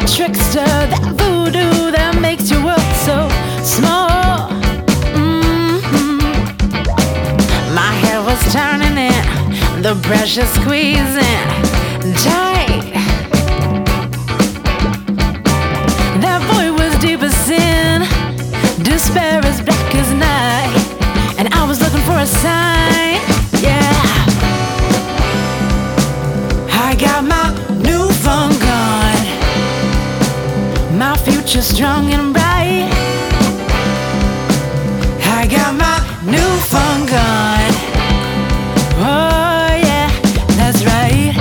that trickster, that voodoo that makes your world so small. Mm-hmm. My head was turning in, the pressure squeezing tight. That boy was deep as sin, despair is. Future strong and bright. I got my new phone gone. Oh, yeah, that's right.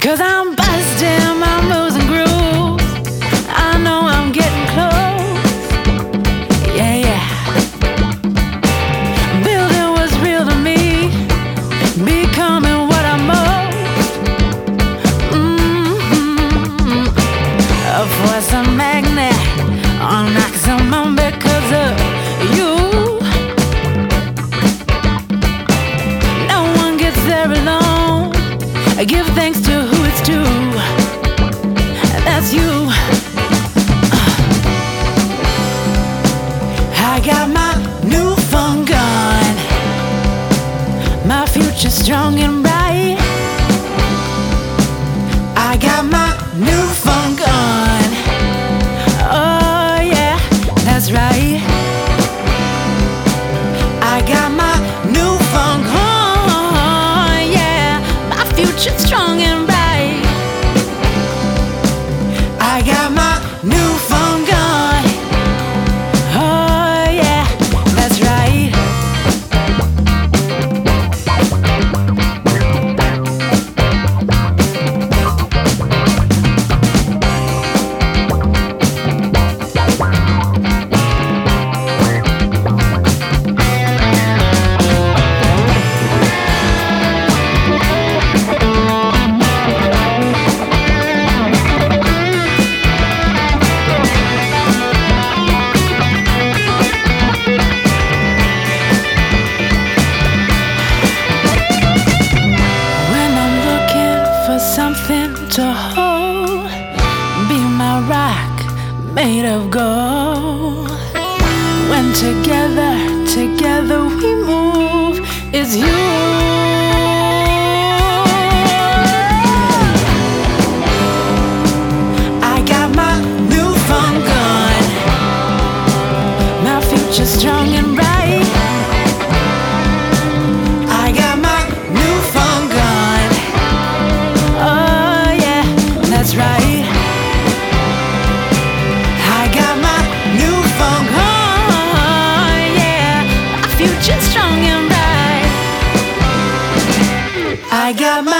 Cause I'm busting Force, a magnet, on maximum because of you. No one gets there alone. I give thanks to who it's to. That's you. Uh. I got my new phone gone. My future strong and bright. Something to hold, be my rock made of gold. When together, together we move, it's you. I got my